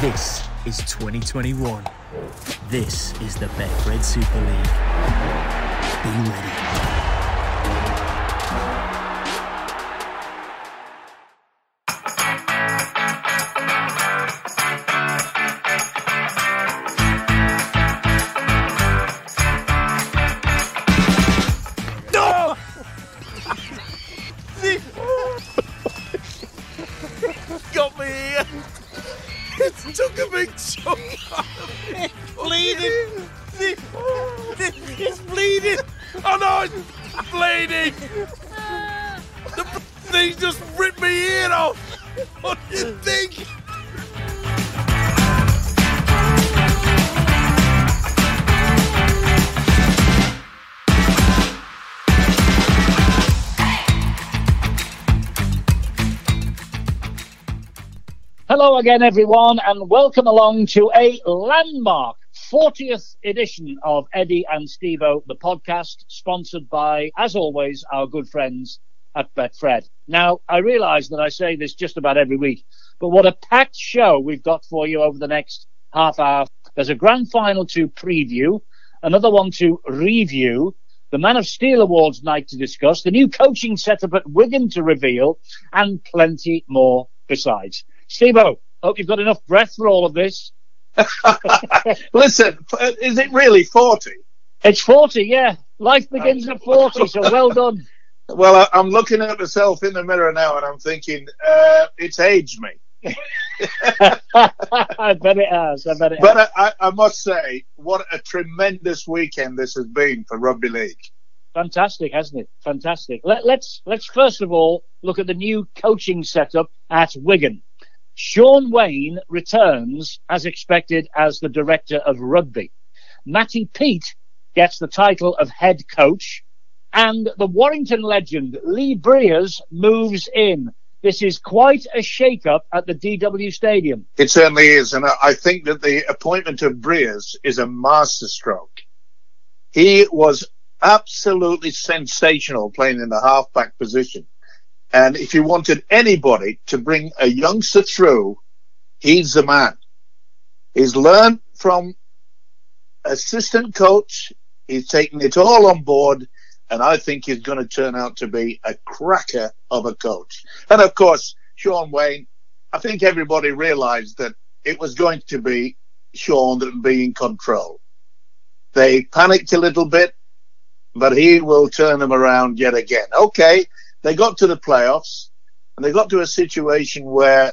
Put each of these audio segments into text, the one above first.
This is 2021. This is the Betfred Super League. Be ready. Hello again, everyone, and welcome along to a landmark 40th edition of Eddie and Stevo, the podcast, sponsored by, as always, our good friends at Betfred. Now, I realise that I say this just about every week, but what a packed show we've got for you over the next half hour. There's a grand final to preview, another one to review, the Man of Steel Awards night to discuss, the new coaching setup at Wigan to reveal, and plenty more besides. Stevo, hope you've got enough breath for all of this. Listen, is it really 40? It's 40, yeah. Life begins at 40, so well done. Well, I'm looking at myself in the mirror now and I'm thinking, uh, it's aged me. I bet it has. I bet it has. But I, I, I must say, what a tremendous weekend this has been for rugby league. Fantastic, hasn't it? Fantastic. Let, let's let's first of all look at the new coaching setup at Wigan. Shaun Wane returns as expected as the director of rugby. Matty Peet gets the title of head coach, and the Warrington legend Lee Briers moves in. This is quite a shake-up at the DW Stadium. It certainly is. And I, think that the appointment of Briers is a masterstroke. He was absolutely sensational playing in the halfback position. And if you wanted anybody to bring a youngster through, he's the man. He's learned from assistant coach. He's taken it all on board. And I think he's going to turn out to be a cracker of a coach. And of course, Shaun Wane, I think everybody realized that it was going to be Shaun that would be in control. They panicked a little bit, but he will turn them around yet again. Okay, they got to the playoffs and they got to a situation where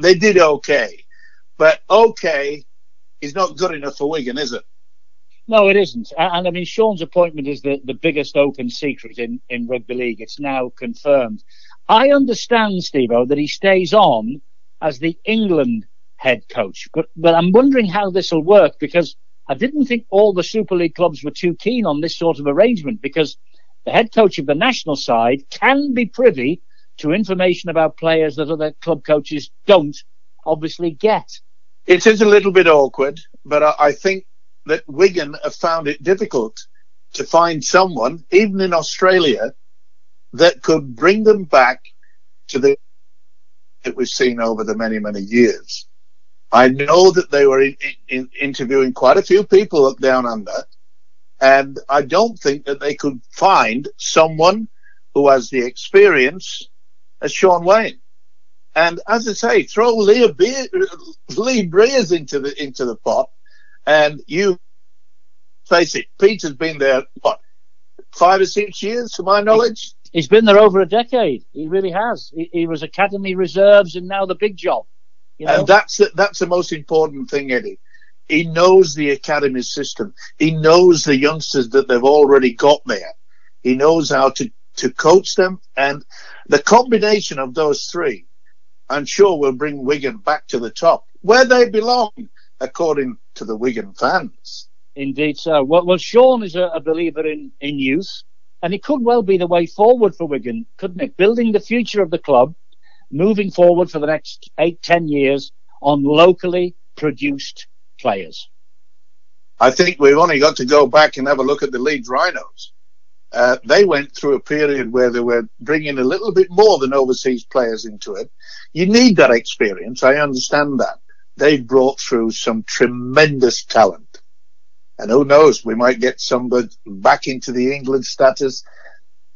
they did okay, but okay is not good enough for Wigan, is it? No, it isn't. And, I mean, Shaun's appointment is the, the biggest open secret in, in rugby league. It's now confirmed. I understand, Steve that he stays on as the England head coach, but, but I'm wondering how this will work because I didn't think all the Super League clubs were too keen on this sort of arrangement because the head coach of the national side can be privy to information about players that other club coaches don't obviously get. It is a little bit awkward, but I, think that Wigan have found it difficult to find someone, even in Australia, that could bring them back to the that we've seen over the many, many years. I know that they were in, in, interviewing quite a few people up down under, and I don't think that they could find someone who has the experience as Shaun Wane. And as I say, throw Lee, Be- Lee Briers into the into the pot, and you face it. Peter's been there what five or six years, to my knowledge. He's been there over a decade. He really has. He, he was academy reserves and now the big job. You know? And that's the, that's the most important thing, Eddie. He knows the academy system. He knows the youngsters that they've already got there. He knows how to, to coach them. And the combination of those three, I'm sure will bring Wigan back to the top where they belong, according to the Wigan fans. Indeed so. Well, well Sean is a, a believer in, in youth, and it could well be the way forward for Wigan, couldn't it? Building the future of the club, moving forward for the next eight, ten years on locally produced players. I think we've only got to go back and have a look at the Leeds Rhinos. Uh, they went through a period where they were bringing a little bit more than overseas players into it. You need that experience. I understand that. they've brought through some tremendous talent. And who knows, we might get somebody back into the England status.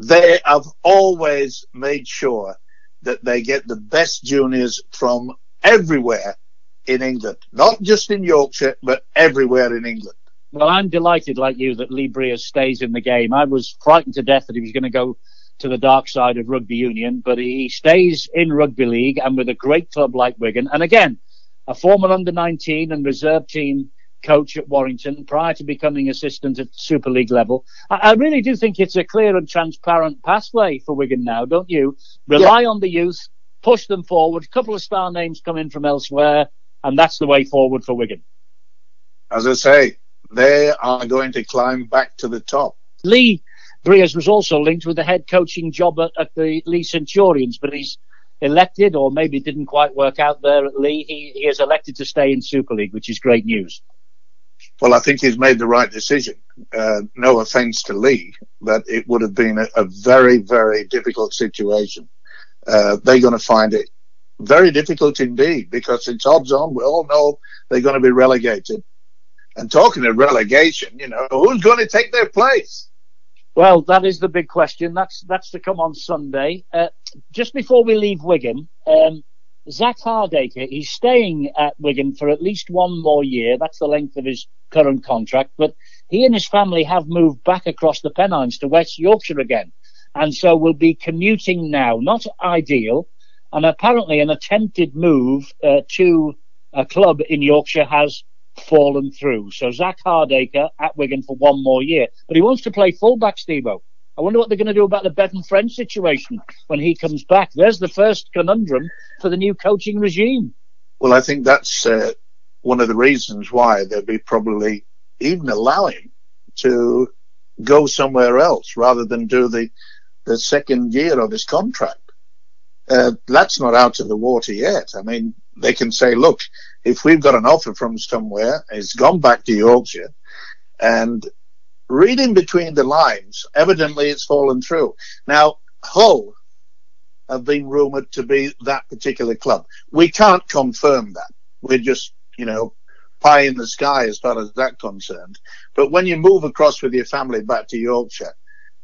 They have always made sure that they get the best juniors from everywhere in England, not just in Yorkshire, but everywhere in England. Well, I'm delighted, like you, that Lee Briers stays in the game. I was frightened to death that he was going to go to the dark side of rugby union, but he stays in rugby league and with a great club like Wigan. And again, a former under 19 and reserve team coach at Warrington prior to becoming assistant at Super League level. I, I really do think it's a clear and transparent pathway for Wigan now, don't you? Rely yeah. on the youth, push them forward. A couple of star names come in from elsewhere, and that's the way forward for Wigan. As I say, they are going to climb back to the top. Lee Briers was also linked with the head coaching job at, at the Leigh Centurions, but he's elected, or maybe didn't quite work out there at Leigh. He, he is elected to stay in Super League, which is great news. Well, I think he's made the right decision. Uh, no offence to Leigh, but it would have been a, a very, very difficult situation. Uh, they're going to find it very difficult indeed because it's odds on. We all know they're going to be relegated. And talking of relegation, you know, who's going to take their place? Well, that is the big question. That's that's to come on Sunday. Uh, just before we leave Wigan, um, Zak Hardaker, he's staying at Wigan for at least one more year. That's the length of his current contract. But he and his family have moved back across the Pennines to West Yorkshire again, and so will be commuting now. Not ideal, and apparently an attempted move uh, to a club in Yorkshire has fallen through. So Zak Hardaker at Wigan for one more year. But he wants to play fullback, Stevo. I wonder what they're going to do about the Bevan French situation when he comes back. There's the first conundrum for the new coaching regime. Well, I think that's uh, one of the reasons why they'll be probably even allowing to go somewhere else rather than do the the second year of his contract. Uh, that's not out of the water yet. I mean, they can say, look, if we've got an offer from somewhere, it's gone back to Yorkshire, and reading between the lines, evidently it's fallen through. Now, Hull have been rumoured to be that particular club. We can't confirm that. We're just, you know, pie in the sky as far as that concerned. But when you move across with your family back to Yorkshire,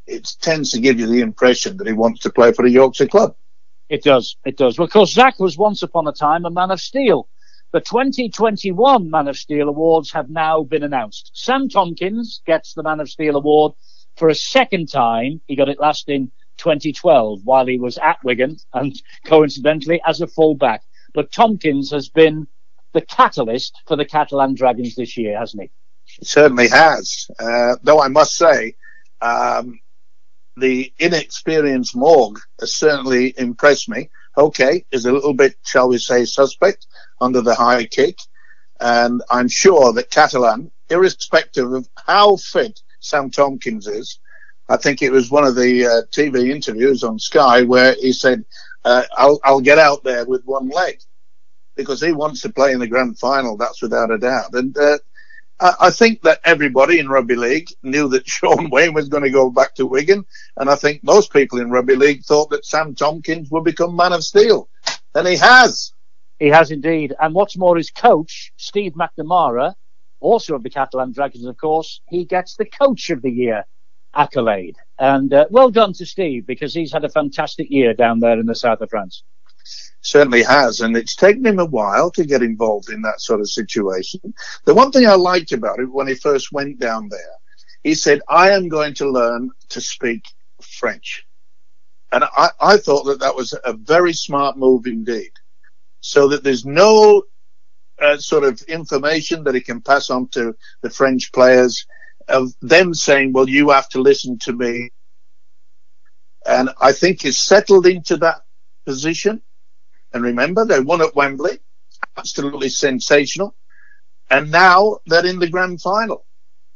it tends to give you the impression that he wants to play for a Yorkshire club. It does. It does. Course, Zak was once upon a time a man of steel. The 2021 Man of Steel awards have now been announced. Sam Tomkins gets the Man of Steel award for a second time. He got it last in 2012 while he was at Wigan and coincidentally as a fullback. But Tomkins has been the catalyst for the Catalan Dragons this year, hasn't he? He certainly has. Uh, though I must say, um, the inexperienced Mourgue has certainly impressed me. Okay, is a little bit, shall we say, suspect under the high kick. And I'm sure that Catalan, irrespective of how fit Sam Tomkins is, I think it was one of the uh, TV interviews on Sky where he said, uh, I'll, I'll get out there with one leg because he wants to play in the grand final. That's without a doubt. And uh, I think that everybody in rugby league knew that Shaun Wane was going to go back to Wigan, and I think most people in rugby league thought that Sam Tomkins would become man of steel, and he has. He has indeed, and what's more, his coach Steve McNamara, also of the Catalan Dragons, of course, he gets the Coach of the Year accolade, and uh, well done to Steve because he's had a fantastic year down there in the south of France certainly has, and it's taken him a while to get involved in that sort of situation. The one thing I liked about it when he first went down there, he said, I am going to learn to speak French. And I, I thought that that was a very smart move indeed. So that there's no uh, sort of information that he can pass on to the French players of them saying, well, you have to listen to me. And I think he's settled into that position. And remember, they won at Wembley. Absolutely sensational. And now they're in the grand final.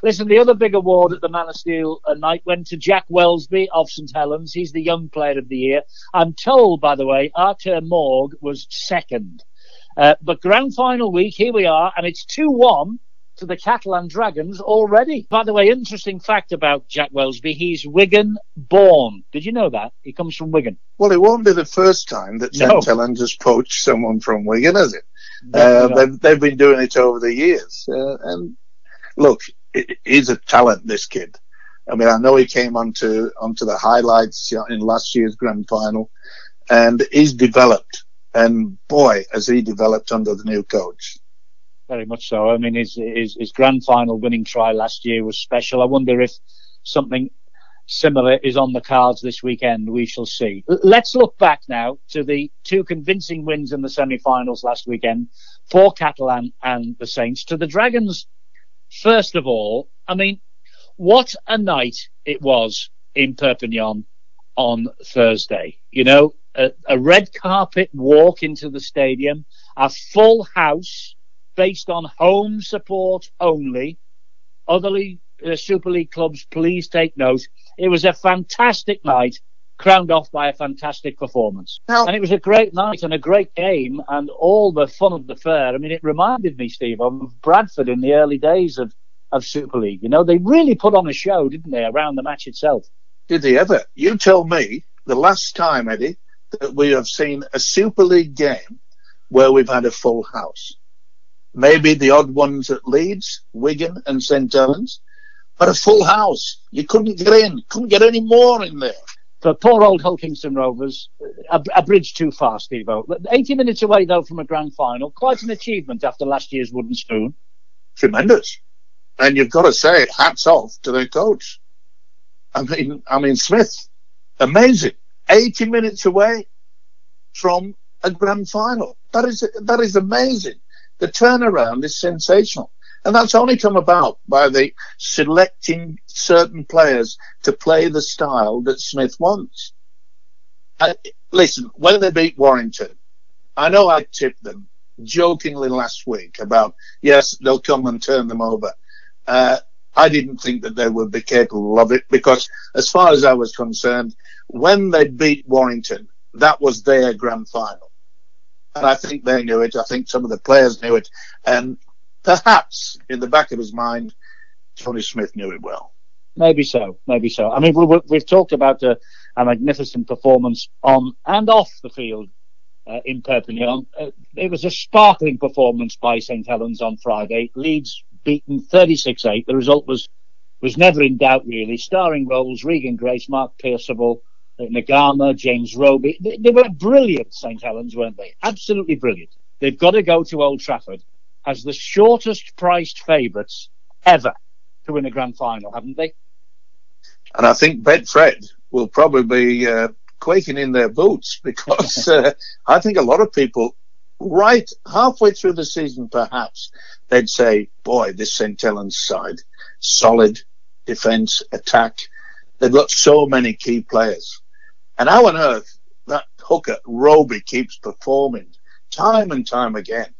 Listen, the other big award at the Man of Steel night went to Jack Welsby of St Helens. He's the young player of the year. I'm told, by the way, Arthur Mourgue was second. Uh, but grand final week, here we are, and it's 2-1 to the Catalan Dragons already. By the way, interesting fact about Jack Welsby, he's Wigan born. Did you know that? He comes from Wigan. Well, it won't be the first time that no. Helens has poached someone from Wigan, is it? Uh, they've, they've been doing it over the years. Uh, and look, he's a talent, this kid. I mean, I know he came onto onto the highlights in last year's grand final, and he's developed. And boy, has he developed under the new coach. Very much so. I mean, his his, his grand final winning try last year was special. I wonder if something similar is on the cards this weekend. We shall see. Let's look back now to the two convincing wins in the semi-finals last weekend for Catalan and the Saints. To the Dragons, first of all, I mean, what a night it was in Perpignan on Thursday. You know, a, a red carpet walk into the stadium, a full house based on home support only. Other league, uh, Super League clubs, please take note. It was a fantastic night, crowned off by a fantastic performance. Now, and it was a great night and a great game and all the fun of the fair. I mean, it reminded me, Steve, of Bradford in the early days of of Super League. You know, they really put on a show, didn't they, around the match itself? Did they ever? You tell me the last time, Eddie, that we have seen a Super League game where we've had a full house. Maybe the odd ones at Leeds, Wigan, and St Helens, but a full house. You couldn't get in, couldn't get any more in there. For poor old Hull Kingston Rovers, a, a bridge too far, Steve 80 minutes away, though, from a grand final. Quite an achievement after last year's wooden spoon. Tremendous. And you've got to say, hats off to their coach. I mean, I mean, Smith, amazing. 80 minutes away from a grand final. That is, that is amazing. The turnaround is sensational. And that's only come about by the selecting certain players to play the style that Smith wants. I, listen, when they beat Warrington, I know I tipped them jokingly last week about, yes, they'll come and turn them over. Uh, I didn't think that they would be capable of it because, as far as I was concerned, when they beat Warrington, that was their grand final. And I think they knew it. I think some of the players knew it. And perhaps in the back of his mind, Tony Smith knew it well. Maybe so. Maybe so. I mean, we, have talked about a, a, magnificent performance on and off the field uh, in Perpignan. Uh, it was a sparkling performance by St Helens on Friday. Leeds beaten 36-8. The result was was never in doubt really. Starring roles: Regan Grace, Mark uh, Naiqama, James Roby. They, they were brilliant, St Helens, weren't they? Absolutely brilliant. They've got to go to Old Trafford as the shortest priced favourites ever to win a grand final, haven't they? And I think Betfred will probably be uh, quaking in their boots because uh, I think a lot of people, right halfway through the season, perhaps, they'd say, boy, this St. Helens side, solid defence, attack. They've got so many key players. And how on earth that hooker, Roby, keeps performing time and time again.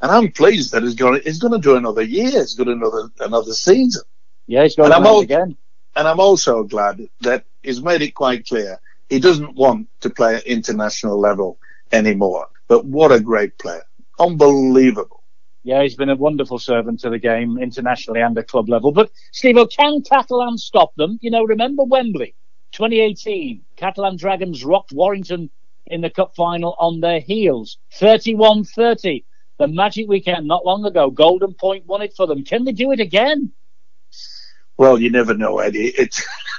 And I'm pleased that he's going, he's going to do another year. He's got another, another season. Yeah, he's going to again. And I'm also glad that he's made it quite clear he doesn't want to play at international level anymore. But what a great player. Unbelievable. Yeah, he's been a wonderful servant to the game internationally and at club level. But Steve, can Catalan stop them? You know, remember Wembley, 2018. Catalan Dragons rocked Warrington in the cup final on their heels, 31-30. The magic weekend not long ago, Golden Point won it for them. Can they do it again? Well, you never know, Eddie.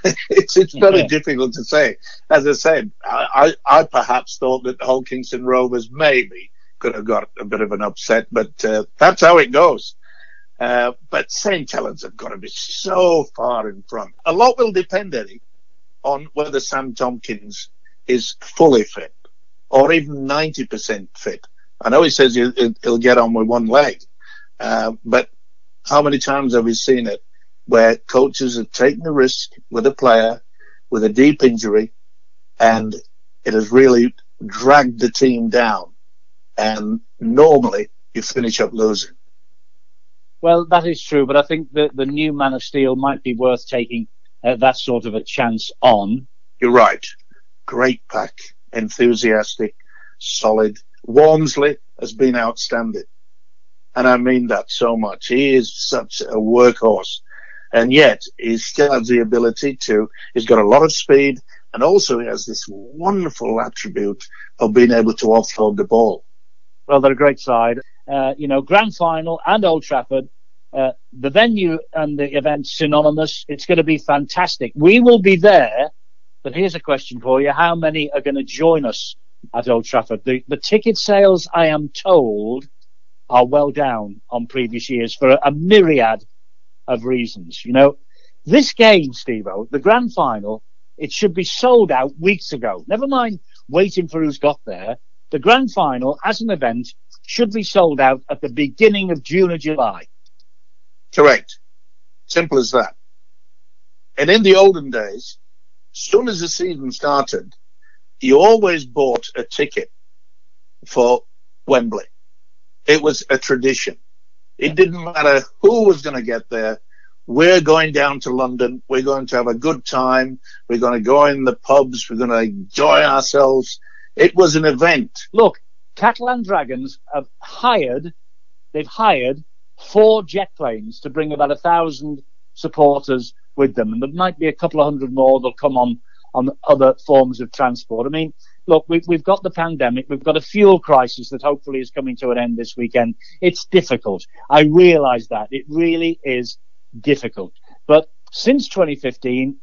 It's it's it's very yeah. difficult to say. As I said, I, I, I perhaps thought that Hull Kingston Rovers maybe could have got a bit of an upset, but uh, that's how it goes. Uh, but St. Helens have got to be so far in front. A lot will depend, Eddie, on whether Sam Tomkins is fully fit or even 90% fit. I know he says he'll, he'll get on with one leg, uh, but how many times have we seen it where coaches have taken a risk with a player with a deep injury and it has really dragged the team down and normally you finish up losing. Well, that is true, but I think that the new Man of Steel might be worth taking uh, that sort of a chance on. You're right. Great pack, enthusiastic, solid. Walmsley has been outstanding. And I mean that so much. He is such a workhorse. And yet he still has the ability to, he's got a lot of speed and also he has this wonderful attribute of being able to offload the ball. Well, they're a great side. Uh, you know, grand final and Old Trafford. Uh, the venue and the event synonymous. It's going to be fantastic. We will be there. But here's a question for you: How many are going to join us at Old Trafford? The, the ticket sales, I am told, are well down on previous years for a, a myriad of reasons. You know, this game, Steve the grand final, it should be sold out weeks ago. Never mind waiting for who's got there. The grand final as an event should be sold out at the beginning of June or July. Correct. Simple as that. And in the olden days, as soon as the season started, you always bought a ticket for Wembley. It was a tradition. It didn't matter who was going to get there. We're going down to London. We're going to have a good time. We're going to go in the pubs. We're going to enjoy ourselves. It was an event. Look, Catalan Dragons have hired, they've hired four jet planes to bring about a thousand supporters with them. And there might be a couple of hundred more that'll come on on other forms of transport. I mean, look, we've, we've got the pandemic. We've got a fuel crisis that hopefully is coming to an end this weekend. It's difficult. I realize that. It really is difficult. But since 2015,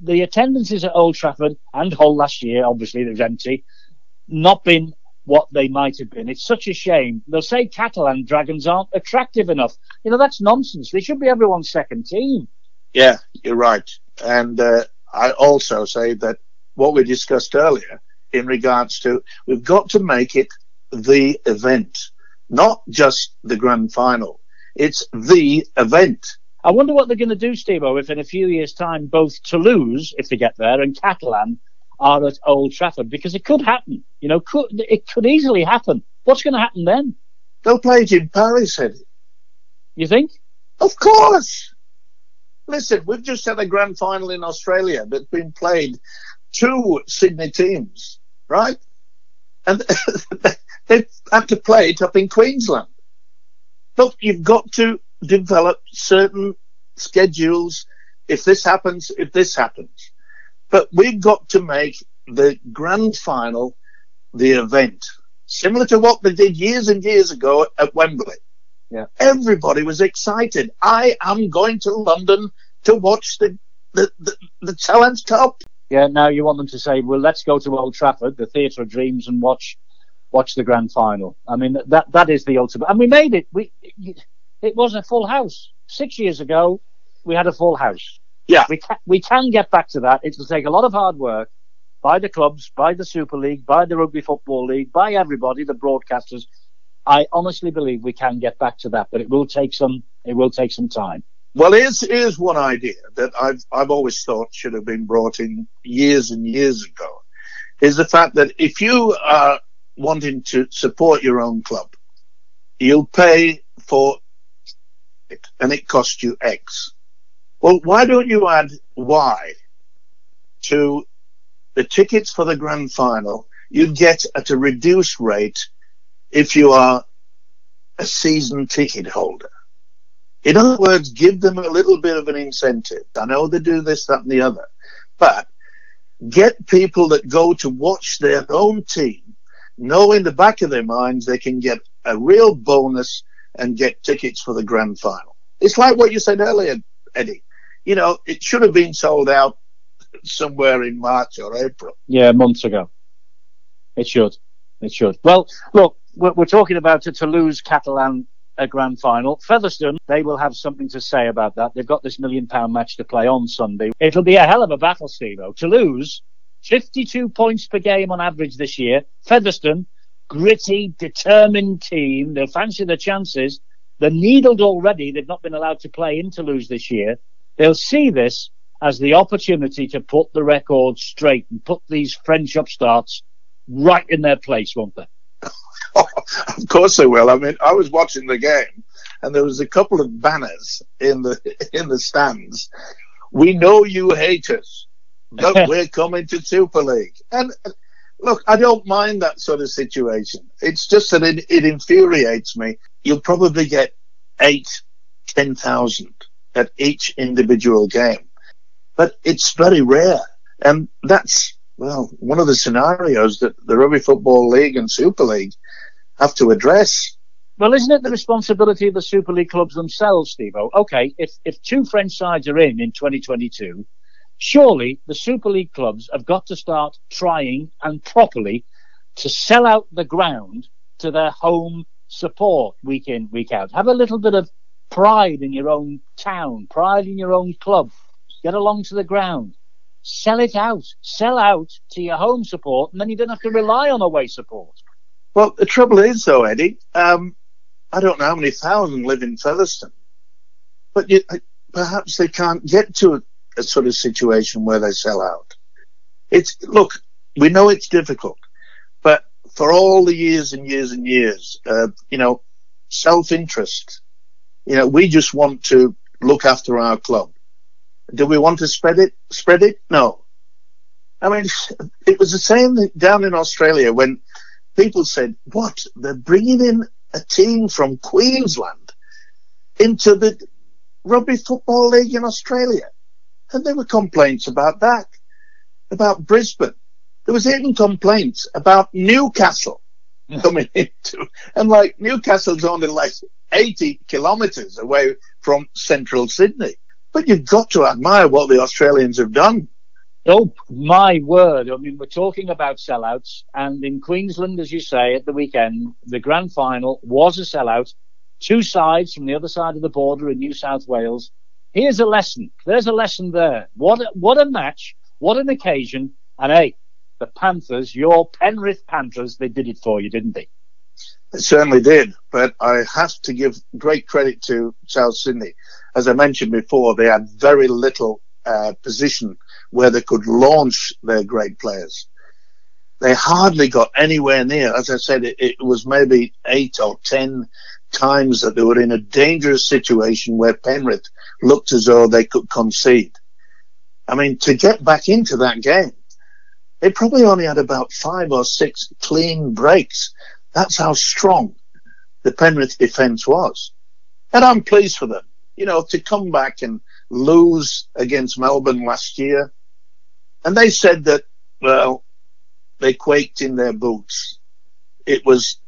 the attendances at Old Trafford and Hull last year, obviously, it was empty, not been what they might have been. It's such a shame. They'll say Catalan Dragons aren't attractive enough. You know, that's nonsense. They should be everyone's second team. Yeah, you're right. And uh, I also say that what we discussed earlier in regards to we've got to make it the event, not just the grand final. It's the event. I wonder what they're going to do, Steve if in a few years' time both Toulouse, if they get there, and Catalan are at Old Trafford, because it could happen. You know, could, it could easily happen. What's going to happen then? They'll play it in Paris, Eddie. You think? Of course. Listen, we've just had a grand final in Australia that's been played two Sydney teams, right? And they have to play it up in Queensland. Look, you've got to develop certain schedules. If this happens, if this happens. But we've got to make the grand final the event, similar to what they did years and years ago at Wembley. Yeah. Everybody was excited. I am going to London to watch the, the, the, the Challenge Cup. Yeah, now you want them to say, well, let's go to Old Trafford, the Theatre of Dreams, and watch watch the grand final. I mean, that that is the ultimate. And we made it. We it was a full house. Six years ago, we had a full house. Yeah. We can, we can get back to that. It'll take a lot of hard work by the clubs, by the Super League, by the Rugby Football League, by everybody, the broadcasters. I honestly believe we can get back to that, but it will take some, it will take some time. Well, here's, here's one idea that I've, I've always thought should have been brought in years and years ago is the fact that if you are wanting to support your own club, you'll pay for it and it costs you X. Well, why don't you add Y to the tickets for the grand final you get at a reduced rate if you are a season ticket holder. In other words, give them a little bit of an incentive. I know they do this, that, and the other, but get people that go to watch their own team know in the back of their minds they can get a real bonus and get tickets for the grand final. It's like what you said earlier, Eddie. You know, it should have been sold out somewhere in March or April. Yeah, months ago. It should. It should. Well, look, we're, we're talking about a Toulouse Catalan a grand final. Featherstone, they will have something to say about that. They've got this million pound match to play on Sunday. It'll be a hell of a battle, Steve. Toulouse, 52 points per game on average this year. Featherstone, gritty, determined team. They'll fancy the chances. They're needled already. They've not been allowed to play in Toulouse this year. They'll see this as the opportunity to put the record straight and put these French upstarts right in their place, won't they? of course they will. I mean, I was watching the game, and there was a couple of banners in the in the stands. We know you hate us, but we're coming to Super League. And look, I don't mind that sort of situation. It's just that it, it infuriates me. You'll probably get eight, ten thousand at each individual game, but it's very rare, and that's well one of the scenarios that the Rugby Football League and Super League have to address. Well, isn't it the responsibility of the Super League clubs themselves, Steve? Okay, if, if two French sides are in in 2022, surely the Super League clubs have got to start trying and properly to sell out the ground to their home support week in, week out. Have a little bit of pride in your own town, pride in your own club. Get along to the ground. Sell it out. Sell out to your home support, and then you don't have to rely on away support. Well, the trouble is, though, Eddie, um, I don't know how many thousand live in Featherstone, but you, perhaps they can't get to a, a sort of situation where they sell out. It's look, we know it's difficult, but for all the years and years and years, uh, you know, self-interest. You know, we just want to look after our club. Do we want to spread it? Spread it? No. I mean, it was the same down in Australia when people said, "What? They're bringing in a team from Queensland into the Rugby Football League in Australia," and there were complaints about that, about Brisbane. There was even complaints about Newcastle coming into, and like Newcastle's only like 80 kilometres away from central Sydney. But you've got to admire what the Australians have done. Oh, my word. I mean, we're talking about sellouts. And in Queensland, as you say, at the weekend, the grand final was a sellout. Two sides from the other side of the border in New South Wales. Here's a lesson. There's a lesson there. What a, what a match. What an occasion. And hey, the Panthers, your Penrith Panthers, they did it for you, didn't they? It certainly did. But I have to give great credit to South Sydney. As I mentioned before, they had very little uh, position where they could launch their great players. They hardly got anywhere near. As I said, it, it was maybe eight or ten times that they were in a dangerous situation where Penrith looked as though they could concede. I mean, to get back into that game, they probably only had about five or six clean breaks. That's how strong the Penrith defence was. And I'm pleased for them. You know, to come back and lose against Melbourne last year. And they said that, well, they quaked in their boots. It was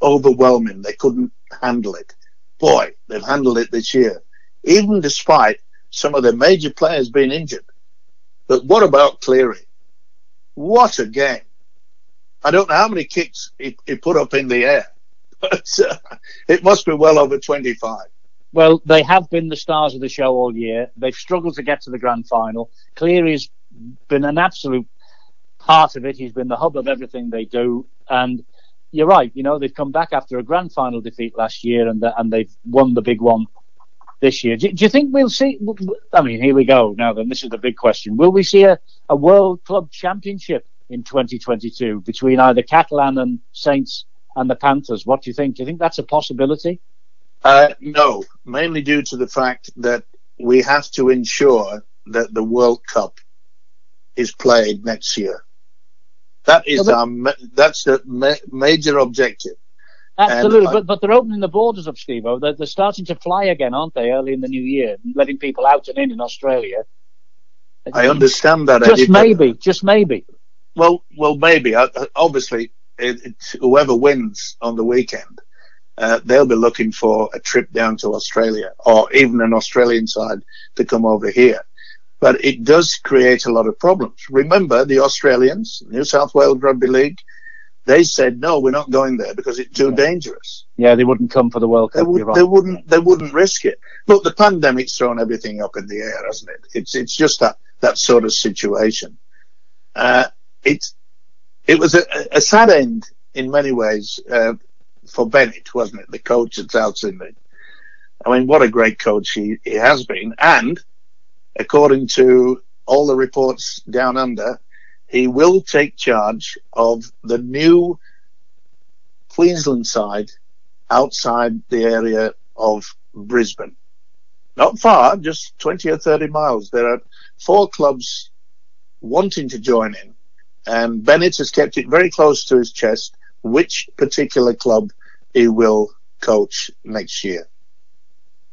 overwhelming. They couldn't handle it. Boy, they've handled it this year, even despite some of their major players being injured. But what about Cleary? What a game. I don't know how many kicks he, he put up in the air, but uh, it must be well over 25. Well, they have been the stars of the show all year. They've struggled to get to the grand final. Cleary's been an absolute part of it. He's been the hub of everything they do. And you're right. You know, they've come back after a grand final defeat last year and, the, and they've won the big one this year. Do, do, you think we'll see? I mean, here we go. Now then, this is the big question. Will we see a, a World Club Championship in 2022 between either Catalan and Saints and the Panthers? What do you think? Do you think that's a possibility? Uh, no, mainly due to the fact that we have to ensure that the World Cup is played next year. That is our that's the ma- major objective. Absolutely, and, but but they're opening the borders up, Steve. They're, they're starting to fly again, aren't they? Early in the new year, letting people out and in in Australia. I understand that. Just Eddie, maybe, just maybe. Well, well, maybe. Uh, uh, obviously, it, it, whoever wins on the weekend uh, they'll be looking for a trip down to Australia or even an Australian side to come over here. But it does create a lot of problems. Remember, the Australians, New South Wales Rugby League, they said no, we're not going there because it's too dangerous. Yeah, they wouldn't come for the World Cup. They, would, they wouldn't. They wouldn't risk it. Look, the pandemic's thrown everything up in the air, hasn't it? It's it's just that that sort of situation. Uh, it it was a, a sad end in many ways. Uh, for Bennett, wasn't it? The coach at South Sydney. I mean, what a great coach he, he has been. And according to all the reports down under, he will take charge of the new Queensland side outside the area of Brisbane. Not far, just 20 or 30 miles. There are four clubs wanting to join in, and Bennett has kept it very close to his chest which particular club he will coach next year.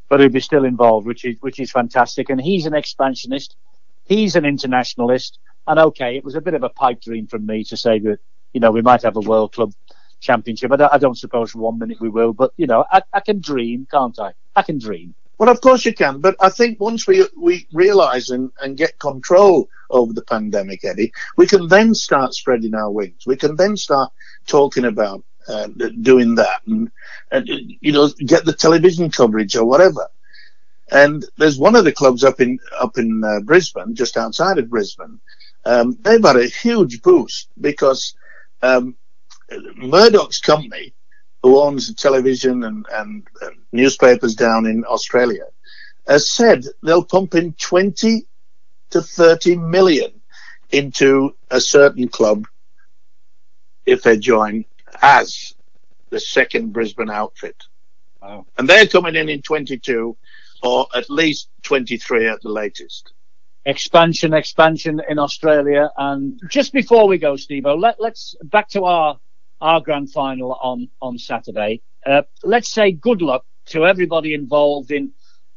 But he'll be still involved, which is which is fantastic. And he's an expansionist. He's an internationalist. And okay, it was a bit of a pipe dream from me to say that you know we might have a World Club championship. I, I don't suppose for one minute we will, but you know, I, I can dream, can't I? I can dream. Well, of course you can, but I think once we we realise and, and get control over the pandemic, Eddie, we can then start spreading our wings. We can then start talking about uh, doing that and, and you know get the television coverage or whatever. And there's one of the clubs up in up in uh, Brisbane, just outside of Brisbane. Um, they've had a huge boost because um, Murdoch's company who owns the television and, and, and newspapers down in Australia, has said they'll pump in 20 to 30 million into a certain club if they join as the second Brisbane outfit. Wow. And they're coming in in 22 or at least 23 at the latest. Expansion, expansion in Australia. And just before we go, Steve, let, let's back to our our grand final on, on Saturday. Uh, let's say good luck to everybody involved in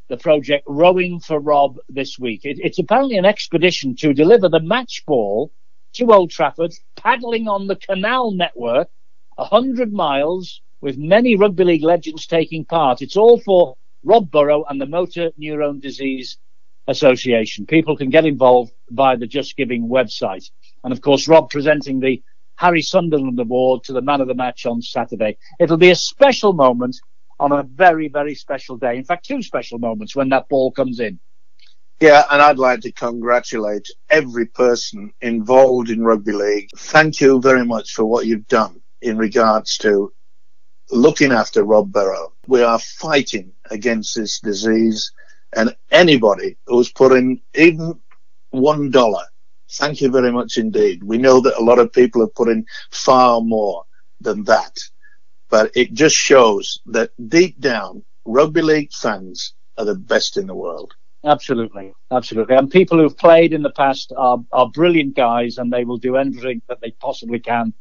the project Rowing for Rob this week. It, it's apparently an expedition to deliver the match ball to Old Trafford, paddling on the canal network, 100 miles with many rugby league legends taking part. It's all for Rob Burrow and the Motor Neurone Disease Association. People can get involved via the Just Giving website. And of course, Rob presenting the Harry Sunderland Award to the man of the match on Saturday. It'll be a special moment on a very, very special day. In fact, two special moments when that ball comes in. Yeah, and I'd like to congratulate every person involved in rugby league. Thank you very much for what you've done in regards to looking after Rob Burrow. We are fighting against this disease and anybody who's put in even one dollar Thank you very much indeed. We know that a lot of people have put in far more than that, but it just shows that deep down, rugby league fans are the best in the world. Absolutely, absolutely. And people who've played in the past are, are brilliant guys, and they will do everything that they possibly can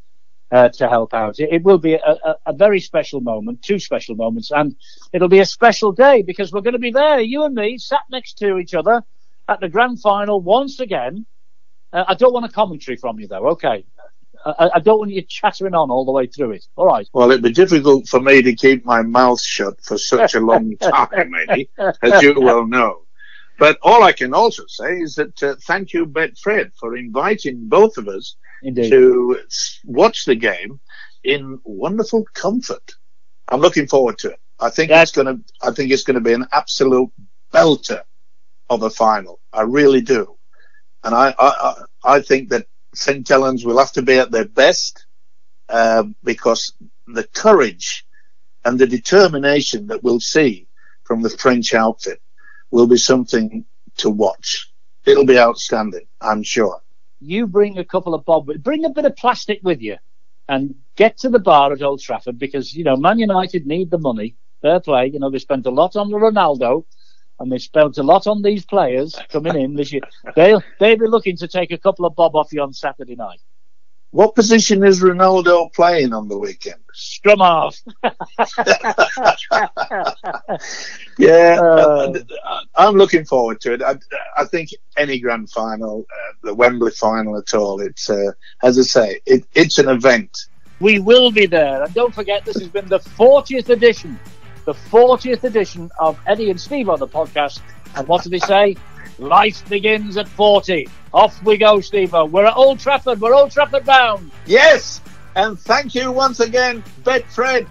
uh, to help out. It, it will be a, a, a, very special moment, two special moments, and it'll be a special day because we're going to be there, you and me, sat next to each other at the grand final once again. Uh, I don't want a commentary from you though. Okay. I, I, don't want you chattering on all the way through it. All right. Well, it'd be difficult for me to keep my mouth shut for such a long time, Eddie, as you well know. But all I can also say is that uh, thank you, Betfred, for inviting both of us Indeed. to watch the game in wonderful comfort. I'm looking forward to it. I think it's going to. I think it's going to be an absolute belter of a final. I really do. And I, I, I think that St. Helens will have to be at their best uh, because the courage and the determination that we'll see from the French outfit will be something to watch. It'll be outstanding, I'm sure. You bring a couple of bob, bring a bit of plastic with you and get to the bar at Old Trafford because, you know, Man United need the money. Fair play. You know, they spent a lot on Ronaldo and they spent a lot on these players coming in this year. They'll they'll be looking to take a couple of bob off you on Saturday night. What position is Ronaldo playing on the weekend? Scrum half. yeah, uh, I'm looking forward to it. I, I think any grand final, uh, the Wembley final at all, it's, uh, as I say, it, it's an event. We will be there. And don't forget, this has been the 40th edition the 40th edition of Eddie and Steve on the podcast. And what did he say? Life begins at 40. Off we go, Steve. We're at Old Trafford. We're Old Trafford bound. Yes. And thank you once again, Betfred,